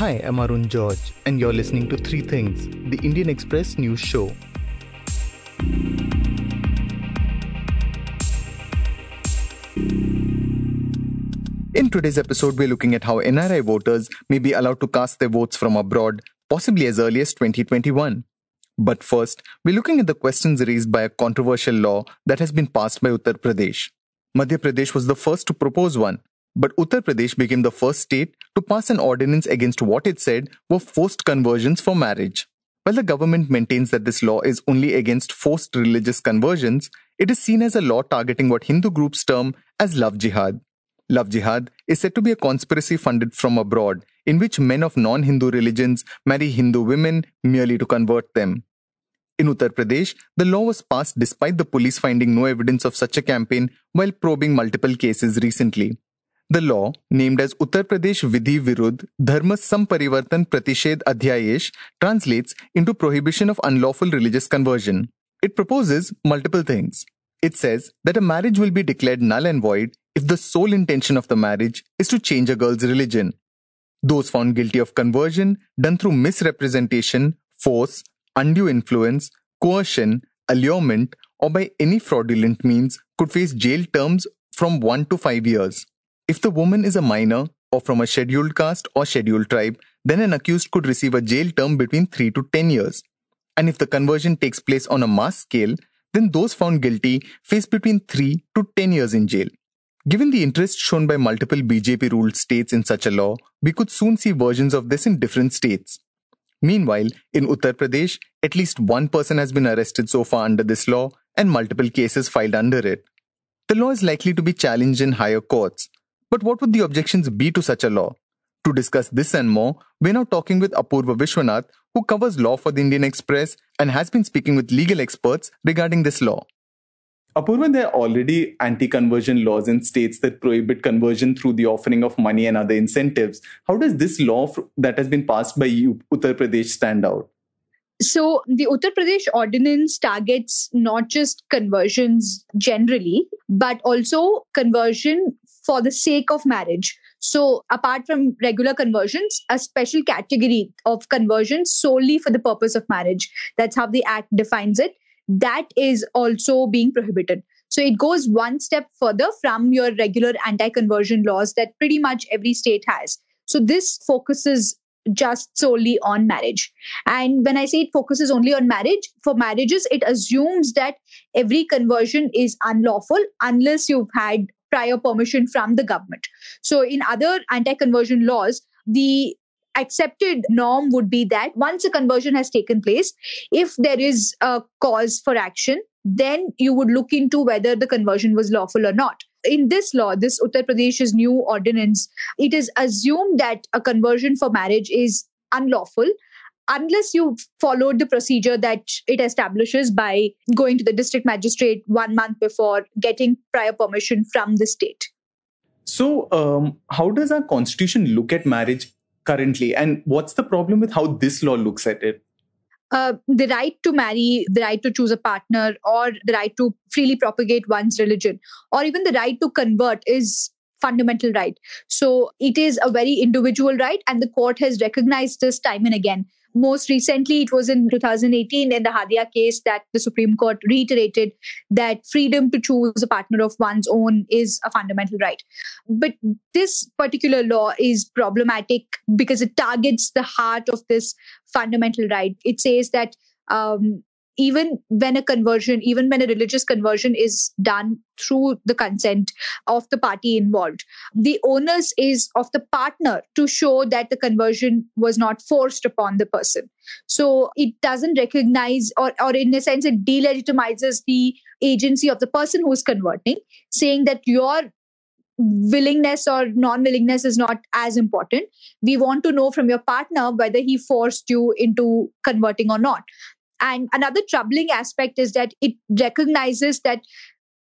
Hi, I'm Arun George, and you're listening to Three Things, the Indian Express news show. In today's episode, we're looking at how NRI voters may be allowed to cast their votes from abroad, possibly as early as 2021. But first, we're looking at the questions raised by a controversial law that has been passed by Uttar Pradesh. Madhya Pradesh was the first to propose one, but Uttar Pradesh became the first state to pass an ordinance against what it said were forced conversions for marriage. While the government maintains that this law is only against forced religious conversions, it is seen as a law targeting what Hindu groups term as love jihad. Love jihad is said to be a conspiracy funded from abroad in which men of non Hindu religions marry Hindu women merely to convert them. In Uttar Pradesh, the law was passed despite the police finding no evidence of such a campaign while probing multiple cases recently. The law, named as Uttar Pradesh Vidhi Virudh Dharma Samparivartan Pratished Adhyadesh, translates into prohibition of unlawful religious conversion. It proposes multiple things. It says that a marriage will be declared null and void if the sole intention of the marriage is to change a girl's religion. Those found guilty of conversion done through misrepresentation, force, undue influence, coercion, allurement, or by any fraudulent means could face jail terms from 1 to 5 years. If the woman is a minor or from a scheduled caste or scheduled tribe, then an accused could receive a jail term between 3 to 10 years. And if the conversion takes place on a mass scale, then those found guilty face between 3 to 10 years in jail. Given the interest shown by multiple BJP ruled states in such a law, we could soon see versions of this in different states. Meanwhile, in Uttar Pradesh, at least one person has been arrested so far under this law and multiple cases filed under it. The law is likely to be challenged in higher courts, but what would the objections be to such a law? To discuss this and more, we're now talking with Apurva Vishwanath, who covers law for the Indian Express and has been speaking with legal experts regarding this law. Apurva, there are already anti conversion laws in states that prohibit conversion through the offering of money and other incentives. How does this law that has been passed by Uttar Pradesh stand out? So, the Uttar Pradesh ordinance targets not just conversions generally, but also conversion for the sake of marriage. So, apart from regular conversions, a special category of conversions solely for the purpose of marriage. That's how the Act defines it. That is also being prohibited. So, it goes one step further from your regular anti conversion laws that pretty much every state has. So, this focuses just solely on marriage. And when I say it focuses only on marriage, for marriages, it assumes that every conversion is unlawful unless you've had prior permission from the government. So, in other anti conversion laws, the accepted norm would be that once a conversion has taken place, if there is a cause for action, then you would look into whether the conversion was lawful or not. In this law, this Uttar Pradesh's new ordinance, it is assumed that a conversion for marriage is unlawful unless you followed the procedure that it establishes by going to the district magistrate one month before getting prior permission from the state. So, um, how does our constitution look at marriage currently, and what's the problem with how this law looks at it? Uh, the right to marry, the right to choose a partner, or the right to freely propagate one's religion, or even the right to convert is fundamental right. So it is a very individual right, and the court has recognized this time and again. Most recently, it was in 2018 in the Hadia case that the Supreme Court reiterated that freedom to choose a partner of one's own is a fundamental right. But this particular law is problematic because it targets the heart of this fundamental right. It says that um, even when a conversion, even when a religious conversion is done through the consent of the party involved, the onus is of the partner to show that the conversion was not forced upon the person. So it doesn't recognize, or, or in a sense, it delegitimizes the agency of the person who is converting, saying that your willingness or non willingness is not as important. We want to know from your partner whether he forced you into converting or not. And another troubling aspect is that it recognizes that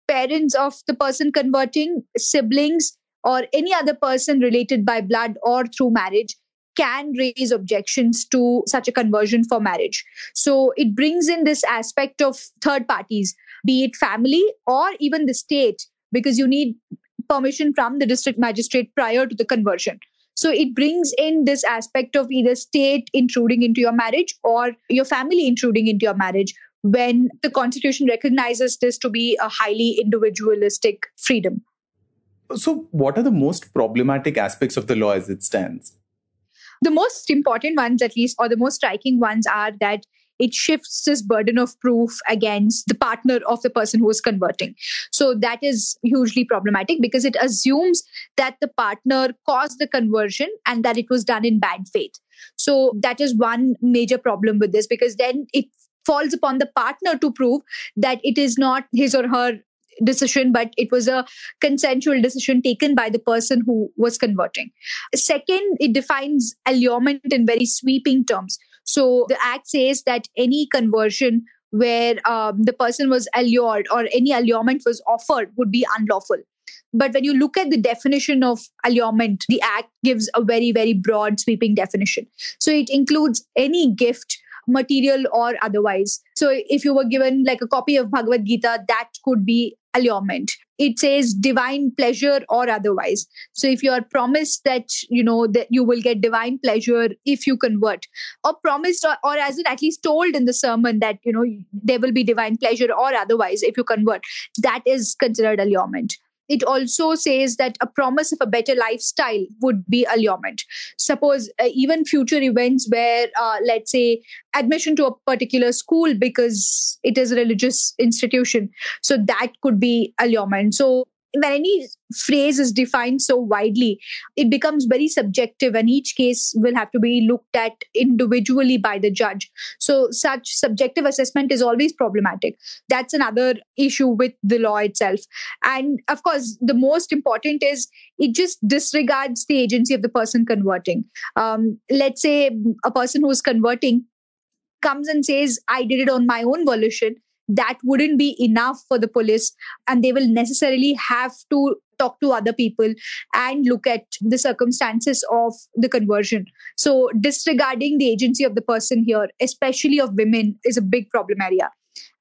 parents of the person converting, siblings, or any other person related by blood or through marriage can raise objections to such a conversion for marriage. So it brings in this aspect of third parties, be it family or even the state, because you need permission from the district magistrate prior to the conversion. So it brings in this aspect of either state intruding into your marriage or your family intruding into your marriage when the constitution recognizes this to be a highly individualistic freedom. So, what are the most problematic aspects of the law as it stands? The most important ones, at least, or the most striking ones, are that it shifts this burden of proof against the partner of the person who is converting. So that is hugely problematic because it assumes that the partner caused the conversion and that it was done in bad faith. So that is one major problem with this because then it falls upon the partner to prove that it is not his or her decision, but it was a consensual decision taken by the person who was converting. Second, it defines allurement in very sweeping terms. So the act says that any conversion where um, the person was allured or any allurement was offered would be unlawful. But when you look at the definition of allurement, the act gives a very, very broad, sweeping definition. So it includes any gift material or otherwise. So if you were given like a copy of Bhagavad Gita, that could be allurement. It says divine pleasure or otherwise. So if you are promised that, you know, that you will get divine pleasure if you convert, or promised or, or as it at least told in the sermon that, you know, there will be divine pleasure or otherwise if you convert, that is considered allurement it also says that a promise of a better lifestyle would be allurement. Suppose uh, even future events where, uh, let's say, admission to a particular school because it is a religious institution. So that could be allurement. So when any phrase is defined so widely, it becomes very subjective, and each case will have to be looked at individually by the judge. So, such subjective assessment is always problematic. That's another issue with the law itself. And of course, the most important is it just disregards the agency of the person converting. Um, let's say a person who is converting comes and says, I did it on my own volition that wouldn't be enough for the police and they will necessarily have to talk to other people and look at the circumstances of the conversion so disregarding the agency of the person here especially of women is a big problem area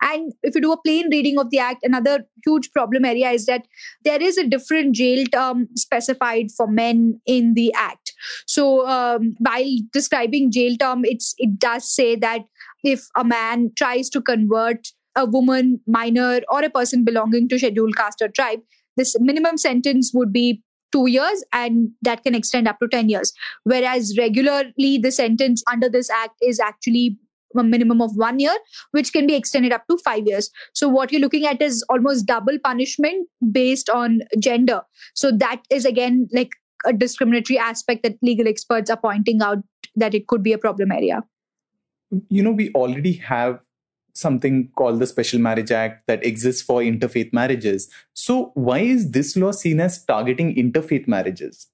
and if you do a plain reading of the act, another huge problem area is that there is a different jail term specified for men in the act. So um, while describing jail term, it's it does say that if a man tries to convert a woman, minor, or a person belonging to scheduled caste or tribe, this minimum sentence would be two years and that can extend up to 10 years. Whereas regularly, the sentence under this act is actually a minimum of one year, which can be extended up to five years. So, what you're looking at is almost double punishment based on gender. So, that is again like a discriminatory aspect that legal experts are pointing out that it could be a problem area. You know, we already have something called the Special Marriage Act that exists for interfaith marriages. So, why is this law seen as targeting interfaith marriages?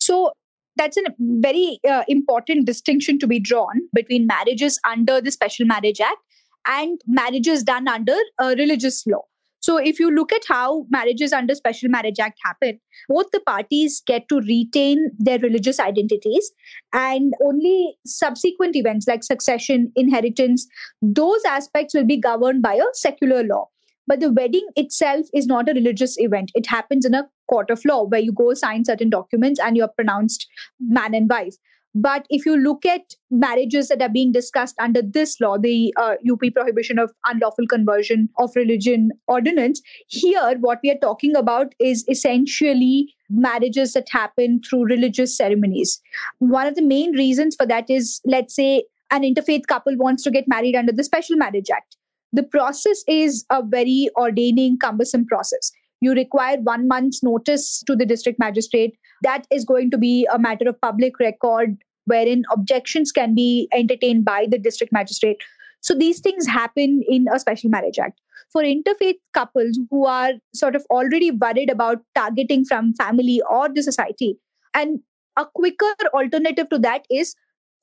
So, that's a very uh, important distinction to be drawn between marriages under the Special Marriage Act and marriages done under a religious law. So, if you look at how marriages under Special Marriage Act happen, both the parties get to retain their religious identities, and only subsequent events like succession, inheritance, those aspects will be governed by a secular law. But the wedding itself is not a religious event. It happens in a court of law where you go sign certain documents and you're pronounced man and wife. But if you look at marriages that are being discussed under this law, the uh, UP Prohibition of Unlawful Conversion of Religion Ordinance, here what we are talking about is essentially marriages that happen through religious ceremonies. One of the main reasons for that is, let's say, an interfaith couple wants to get married under the Special Marriage Act. The process is a very ordaining, cumbersome process you require one month's notice to the district magistrate. That is going to be a matter of public record wherein objections can be entertained by the district magistrate. So these things happen in a special marriage act. For interfaith couples who are sort of already worried about targeting from family or the society, and a quicker alternative to that is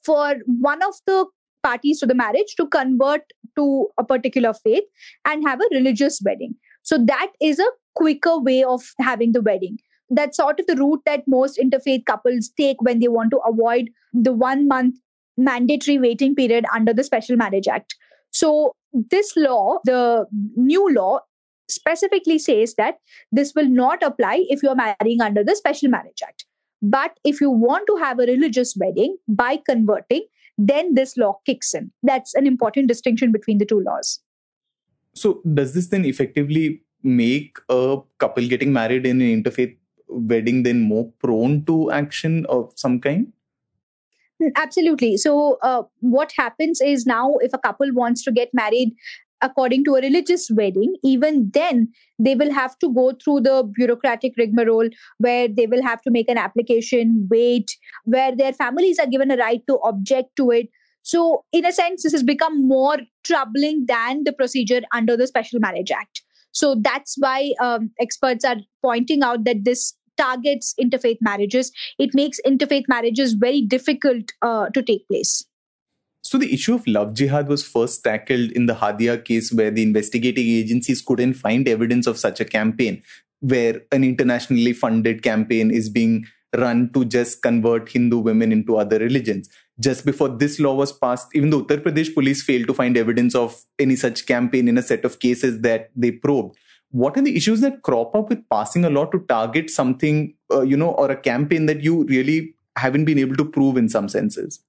for one of the parties to the marriage to convert to a particular faith and have a religious wedding. So that is a quicker way of having the wedding. That's sort of the route that most interfaith couples take when they want to avoid the one month mandatory waiting period under the Special Marriage Act. So, this law, the new law, specifically says that this will not apply if you're marrying under the Special Marriage Act. But if you want to have a religious wedding by converting, then this law kicks in. That's an important distinction between the two laws. So, does this then effectively make a couple getting married in an interfaith wedding then more prone to action of some kind? Absolutely. So, uh, what happens is now if a couple wants to get married according to a religious wedding, even then they will have to go through the bureaucratic rigmarole where they will have to make an application, wait, where their families are given a right to object to it. So, in a sense, this has become more troubling than the procedure under the Special Marriage Act. So, that's why um, experts are pointing out that this targets interfaith marriages. It makes interfaith marriages very difficult uh, to take place. So the issue of love jihad was first tackled in the Hadia case where the investigating agencies couldn't find evidence of such a campaign where an internationally funded campaign is being run to just convert Hindu women into other religions. Just before this law was passed, even the Uttar Pradesh police failed to find evidence of any such campaign in a set of cases that they probed. What are the issues that crop up with passing a law to target something, uh, you know, or a campaign that you really haven't been able to prove in some senses?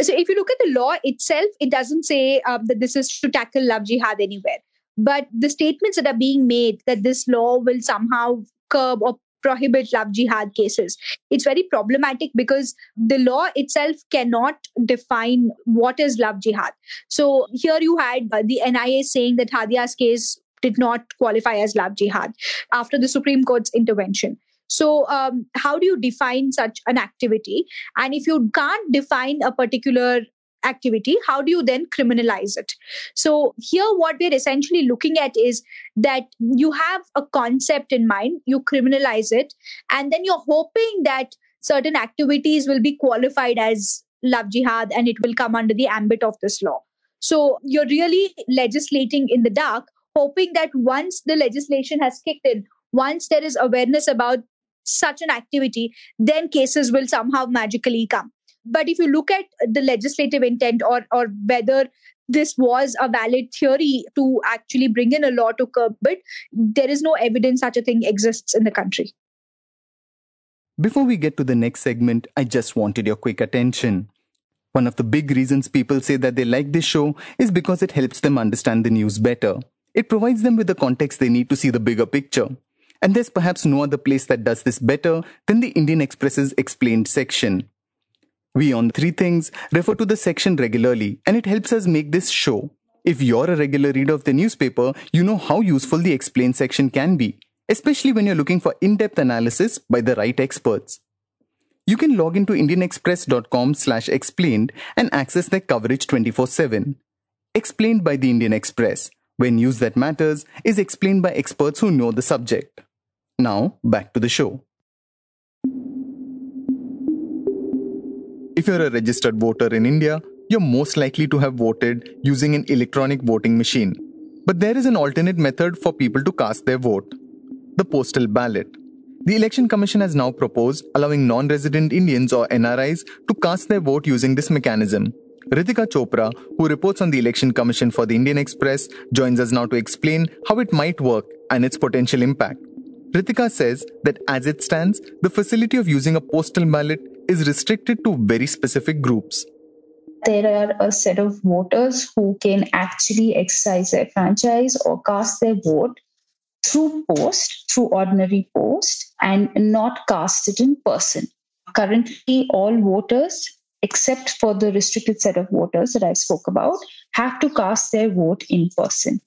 so if you look at the law itself, it doesn't say um, that this is to tackle love jihad anywhere. But the statements that are being made that this law will somehow curb or prohibit love jihad cases. It's very problematic because the law itself cannot define what is love jihad. So here you had the NIA saying that Hadia's case did not qualify as love jihad after the Supreme Court's intervention. So, um, how do you define such an activity? And if you can't define a particular activity, how do you then criminalize it? So, here, what we're essentially looking at is that you have a concept in mind, you criminalize it, and then you're hoping that certain activities will be qualified as love jihad and it will come under the ambit of this law. So, you're really legislating in the dark, hoping that once the legislation has kicked in, once there is awareness about such an activity, then cases will somehow magically come. But if you look at the legislative intent or, or whether this was a valid theory to actually bring in a law to curb it, there is no evidence such a thing exists in the country. Before we get to the next segment, I just wanted your quick attention. One of the big reasons people say that they like this show is because it helps them understand the news better. It provides them with the context they need to see the bigger picture. And there's perhaps no other place that does this better than the Indian Express's explained section. We on Three Things refer to the section regularly, and it helps us make this show. If you're a regular reader of the newspaper, you know how useful the explained section can be, especially when you're looking for in-depth analysis by the right experts. You can log into indianexpress.com slash explained and access their coverage 24-7. Explained by the Indian Express, where news that matters is explained by experts who know the subject. Now, back to the show. If you're a registered voter in India, you're most likely to have voted using an electronic voting machine. But there is an alternate method for people to cast their vote the postal ballot. The Election Commission has now proposed allowing non resident Indians or NRIs to cast their vote using this mechanism. Ritika Chopra, who reports on the Election Commission for the Indian Express, joins us now to explain how it might work and its potential impact. Ritika says that as it stands, the facility of using a postal ballot is restricted to very specific groups. There are a set of voters who can actually exercise their franchise or cast their vote through post, through ordinary post, and not cast it in person. Currently, all voters, except for the restricted set of voters that I spoke about, have to cast their vote in person.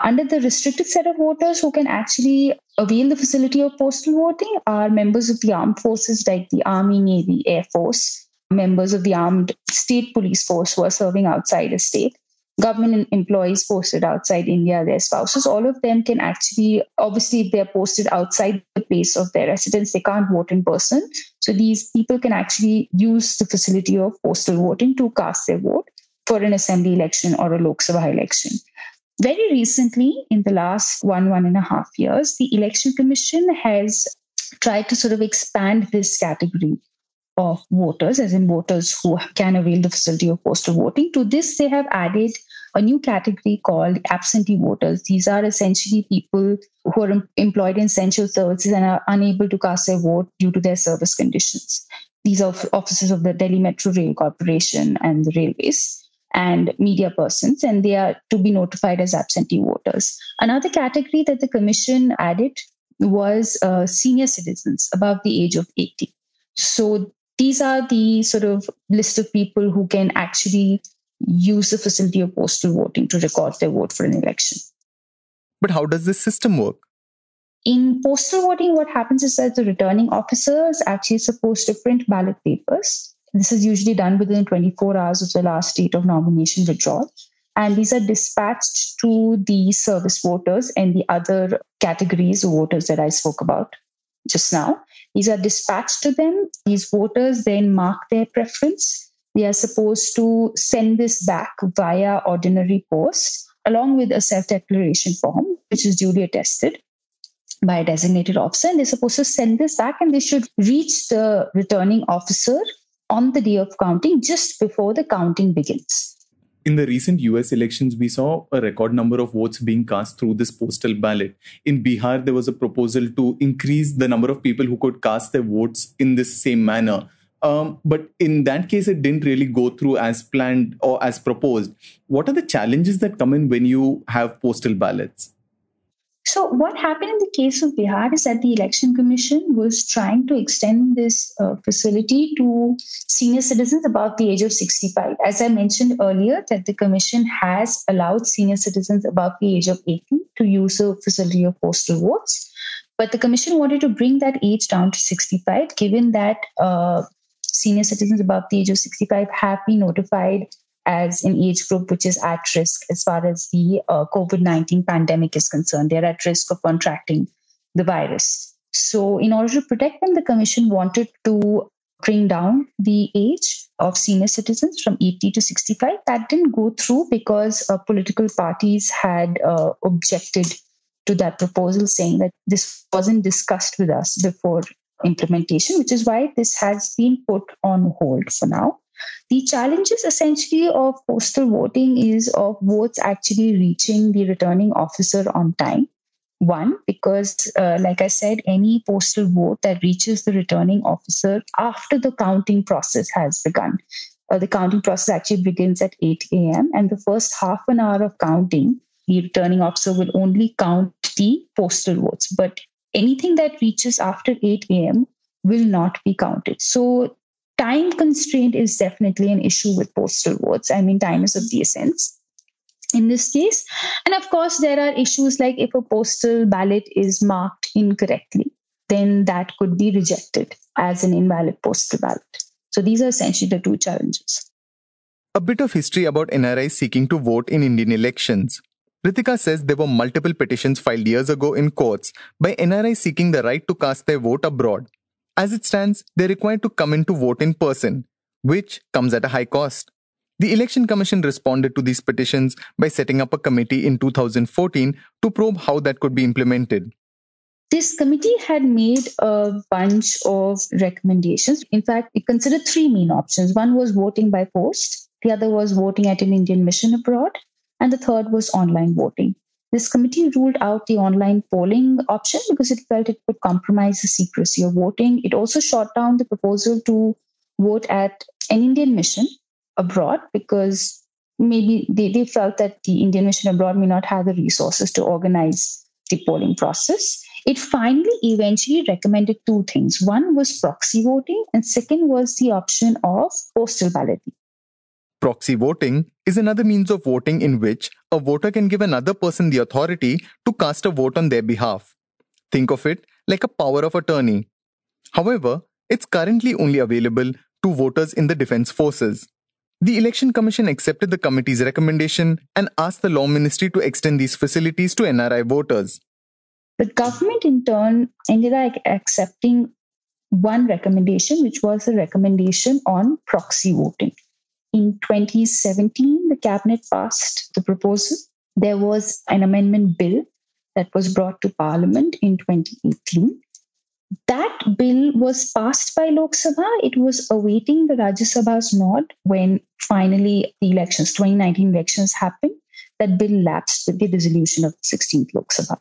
Under the restricted set of voters who can actually avail the facility of postal voting are members of the armed forces like the Army, Navy, Air Force, members of the armed state police force who are serving outside a state, government employees posted outside India, their spouses, all of them can actually, obviously, if they're posted outside the place of their residence, they can't vote in person. So these people can actually use the facility of postal voting to cast their vote for an assembly election or a Lok Sabha election. Very recently, in the last one, one and a half years, the Election Commission has tried to sort of expand this category of voters, as in voters who can avail the facility of postal voting. To this, they have added a new category called absentee voters. These are essentially people who are employed in essential services and are unable to cast their vote due to their service conditions. These are officers of the Delhi Metro Rail Corporation and the railways and media persons, and they are to be notified as absentee voters. Another category that the commission added was uh, senior citizens above the age of 80. So these are the sort of list of people who can actually use the facility of postal voting to record their vote for an election. But how does this system work? In postal voting, what happens is that the returning officer is actually supposed to print ballot papers. This is usually done within 24 hours of the last date of nomination withdrawal. And these are dispatched to the service voters and the other categories of voters that I spoke about just now. These are dispatched to them. These voters then mark their preference. They are supposed to send this back via ordinary post along with a self declaration form, which is duly attested by a designated officer. And they're supposed to send this back and they should reach the returning officer on the day of counting just before the counting begins in the recent US elections, we saw a record number of votes being cast through this postal ballot. In Bihar, there was a proposal to increase the number of people who could cast their votes in this same manner. Um, but in that case, it didn't really go through as planned or as proposed. What are the challenges that come in when you have postal ballots? So, what happened in the case of Bihar is that the Election Commission was trying to extend this uh, facility to senior citizens above the age of 65. As I mentioned earlier, that the Commission has allowed senior citizens above the age of 18 to use the facility of postal votes. But the Commission wanted to bring that age down to 65, given that uh, senior citizens above the age of 65 have been notified as an age group which is at risk as far as the uh, COVID 19 pandemic is concerned. They're at risk of contracting the virus. So, in order to protect them, the Commission wanted to bring down the age of senior citizens from 80 to 65. That didn't go through because uh, political parties had uh, objected to that proposal, saying that this wasn't discussed with us before implementation, which is why this has been put on hold for now. The challenges essentially of postal voting is of votes actually reaching the returning officer on time. One, because, uh, like I said, any postal vote that reaches the returning officer after the counting process has begun. Uh, the counting process actually begins at 8 a.m., and the first half an hour of counting, the returning officer will only count the postal votes. But anything that reaches after 8 a.m. will not be counted. So time constraint is definitely an issue with postal votes. I mean, time is of the essence in this case. And of course, there are issues like if a postal ballot is marked incorrectly, then that could be rejected as an invalid postal ballot. So these are essentially the two challenges. A bit of history about NRIs seeking to vote in Indian elections. Ritika says there were multiple petitions filed years ago in courts by NRIs seeking the right to cast their vote abroad as it stands, they're required to come in to vote in person, which comes at a high cost. The Election Commission responded to these petitions by setting up a committee in 2014 to probe how that could be implemented. This committee had made a bunch of recommendations. In fact, it considered three main options. One was voting by post, the other was voting at an Indian mission abroad, and the third was online voting. This committee ruled out the online polling option because it felt it would compromise the secrecy of voting. It also shot down the proposal to vote at an Indian mission abroad because maybe they, they felt that the Indian mission abroad may not have the resources to organize the polling process. It finally eventually recommended two things. One was proxy voting, and second was the option of postal balloting. Proxy voting is another means of voting in which a voter can give another person the authority to cast a vote on their behalf. Think of it like a power of attorney. However, it's currently only available to voters in the defense forces. The Election Commission accepted the committee's recommendation and asked the Law Ministry to extend these facilities to NRI voters. The government, in turn, ended up accepting one recommendation, which was a recommendation on proxy voting. In 2017, the cabinet passed the proposal. There was an amendment bill that was brought to parliament in 2018. That bill was passed by Lok Sabha. It was awaiting the Rajya Sabha's nod when finally the elections, 2019 elections happened. that bill lapsed with the dissolution of the 16th Lok Sabha.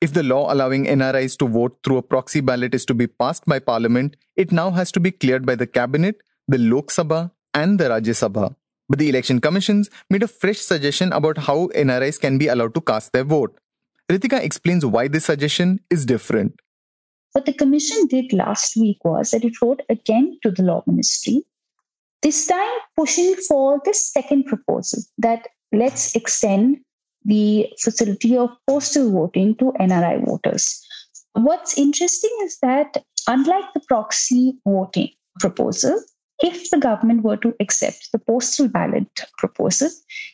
If the law allowing NRIs to vote through a proxy ballot is to be passed by Parliament, it now has to be cleared by the Cabinet, the Lok Sabha, and the Rajya Sabha. But the election commissions made a fresh suggestion about how NRIs can be allowed to cast their vote. Ritika explains why this suggestion is different. What the commission did last week was that it wrote again to the law ministry, this time pushing for this second proposal that let's extend the facility of postal voting to NRI voters. What's interesting is that, unlike the proxy voting proposal, if the government were to accept the postal ballot proposal,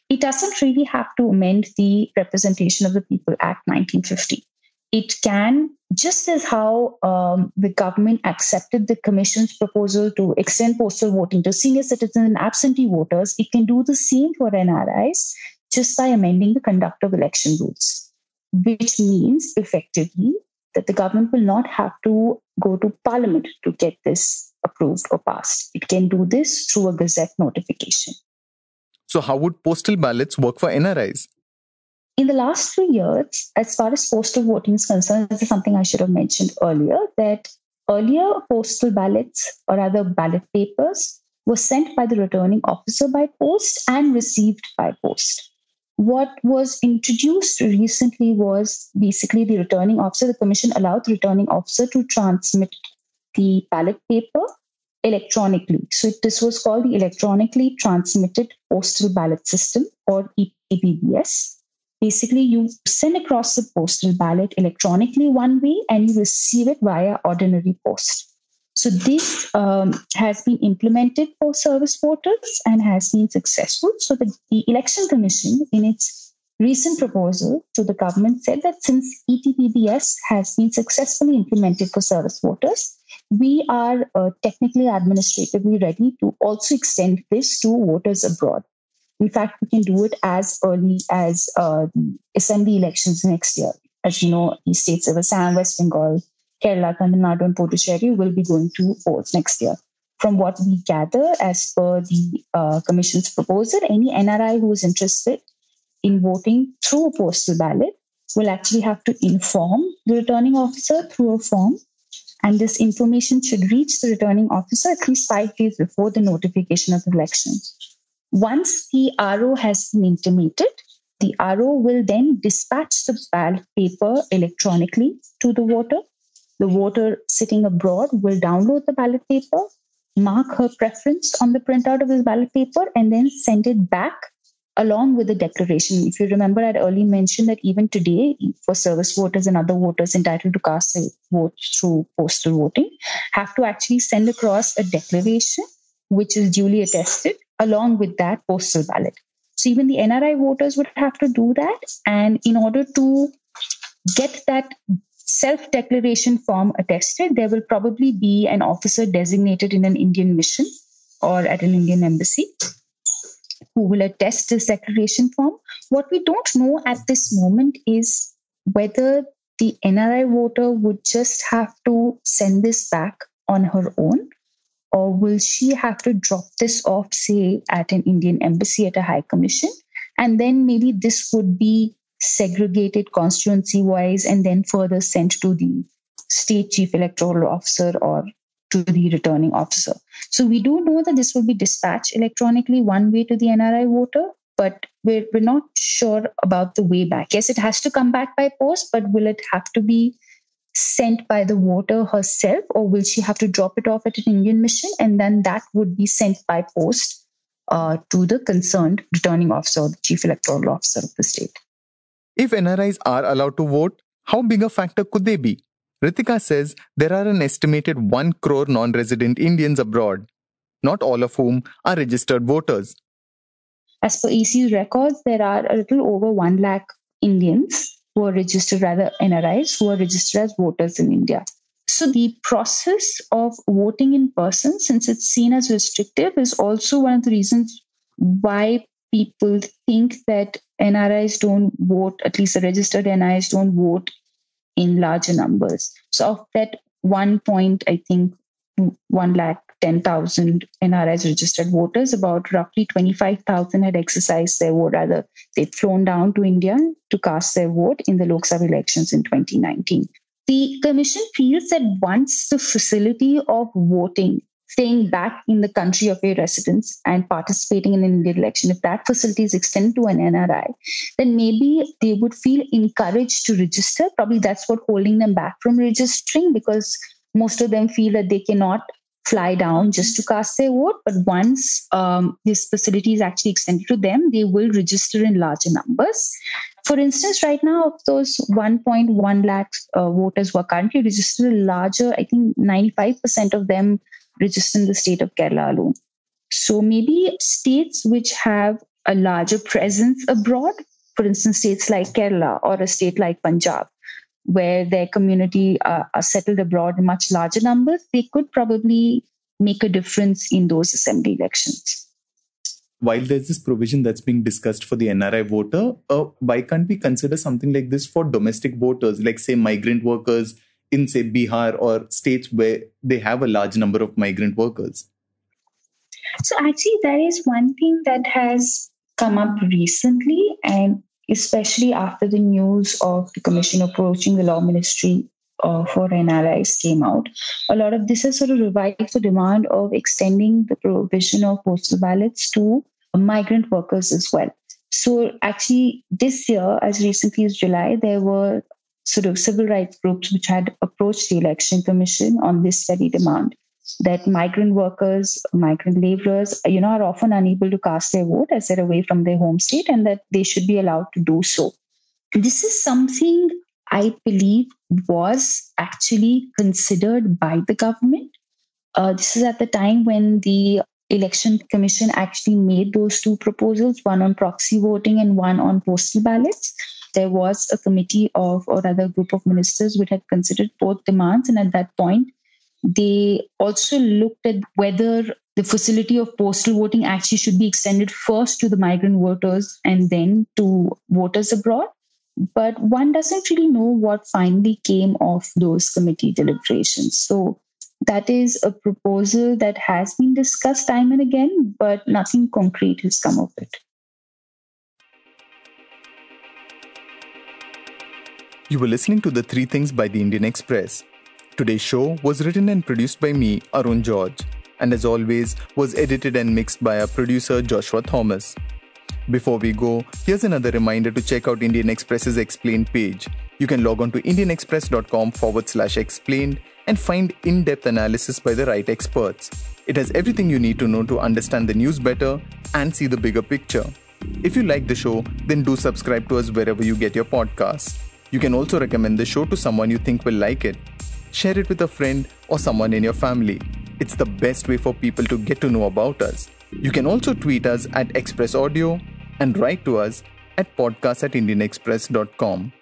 it doesn't really have to amend the Representation of the People Act 1950. It can, just as how um, the government accepted the Commission's proposal to extend postal voting to senior citizens and absentee voters, it can do the same for NRIs just by amending the conduct of election rules, which means effectively that the government will not have to go to parliament to get this approved or passed. It can do this through a gazette notification. So, how would postal ballots work for NRIs? In the last three years, as far as postal voting is concerned, this is something I should have mentioned earlier that earlier postal ballots, or other ballot papers, were sent by the returning officer by post and received by post what was introduced recently was basically the returning officer, the commission allowed the returning officer to transmit the ballot paper electronically. So this was called the electronically transmitted postal ballot system or ETPBS. Basically, you send across the postal ballot electronically one way and you receive it via ordinary post. So this um, has been implemented for service voters and has been successful. So the, the Election Commission, in its recent proposal to the government, said that since ETPBS has been successfully implemented for service voters, we are uh, technically administratively ready to also extend this to voters abroad. In fact, we can do it as early as uh, assembly elections next year. As you know, the states of Assam, West Bengal, Kerala, Tamil Nadu, and Puducherry will be going to polls next year. From what we gather, as per the uh, Commission's proposal, any NRI who is interested in voting through a postal ballot will actually have to inform the returning officer through a form. And this information should reach the returning officer at least five days before the notification of the election. Once the RO has been intimated, the RO will then dispatch the ballot paper electronically to the voter the voter sitting abroad will download the ballot paper, mark her preference on the printout of this ballot paper, and then send it back along with the declaration. If you remember, I'd earlier mentioned that even today, for service voters and other voters entitled to cast a vote through postal voting, have to actually send across a declaration which is duly attested along with that postal ballot. So even the NRI voters would have to do that. And in order to get that self declaration form attested, there will probably be an officer designated in an Indian mission or at an Indian embassy who will attest this declaration form. What we don't know at this moment is whether the NRI voter would just have to send this back on her own, or will she have to drop this off, say, at an Indian embassy at a high commission? And then maybe this would be segregated constituency wise and then further sent to the state chief electoral officer or to the returning officer. So we do know that this will be dispatched electronically one way to the NRI voter, but we're, we're not sure about the way back. Yes, it has to come back by post, but will it have to be sent by the voter herself or will she have to drop it off at an Indian mission and then that would be sent by post uh, to the concerned returning officer or the chief electoral officer of the state? If NRIs are allowed to vote, how big a factor could they be? Ritika says there are an estimated 1 crore non resident Indians abroad, not all of whom are registered voters. As per EC's records, there are a little over 1 lakh Indians who are registered, rather NRIs, who are registered as voters in India. So the process of voting in person, since it's seen as restrictive, is also one of the reasons why people think that NRIs don't vote, at least the registered NRIs don't vote in larger numbers. So of that one point, I think 1 lakh 10,000 NRIs registered voters, about roughly 25,000 had exercised their vote. Rather, they'd flown down to India to cast their vote in the Lok Sabha elections in 2019. The Commission feels that once the facility of voting, staying back in the country of your residence and participating in an Indian election, if that facility is extended to an NRI, then maybe they would feel encouraged to register. Probably that's what holding them back from registering because most of them feel that they cannot fly down just to cast their vote. But once um, this facility is actually extended to them, they will register in larger numbers. For instance, right now, of those 1.1 lakh uh, voters who are currently registered, larger, I think 95% of them register in the state of Kerala alone. So maybe states which have a larger presence abroad, for instance, states like Kerala or a state like Punjab, where their community uh, are settled abroad in much larger numbers, they could probably make a difference in those assembly elections. While there's this provision that's being discussed for the NRI voter, uh, why can't we consider something like this for domestic voters, like say migrant workers in say Bihar or states where they have a large number of migrant workers? So actually, there is one thing that has come up recently, and especially after the news of the commission approaching the law ministry uh, for NRIs came out. A lot of this has sort of revived the demand of extending the provision of postal ballots to migrant workers as well. So, actually, this year, as recently as July, there were sort of civil rights groups which had approached the election commission on this very demand that migrant workers, migrant laborers, you know, are often unable to cast their vote as they're away from their home state and that they should be allowed to do so. This is something I believe was actually considered by the government. Uh, this is at the time when the election commission actually made those two proposals, one on proxy voting and one on postal ballots. There was a committee of, or rather, a group of ministers which had considered both demands, and at that point, they also looked at whether the facility of postal voting actually should be extended first to the migrant voters and then to voters abroad. But one doesn't really know what finally came of those committee deliberations. So that is a proposal that has been discussed time and again, but nothing concrete has come of it. You were listening to The Three Things by the Indian Express. Today's show was written and produced by me, Arun George, and as always, was edited and mixed by our producer Joshua Thomas. Before we go, here's another reminder to check out Indian Express's explained page. You can log on to indianexpress.com forward slash explained and find in depth analysis by the right experts. It has everything you need to know to understand the news better and see the bigger picture. If you like the show, then do subscribe to us wherever you get your podcasts. You can also recommend the show to someone you think will like it share it with a friend or someone in your family. It's the best way for people to get to know about us. You can also tweet us at Express Audio and write to us at podcast at indianexpress.com.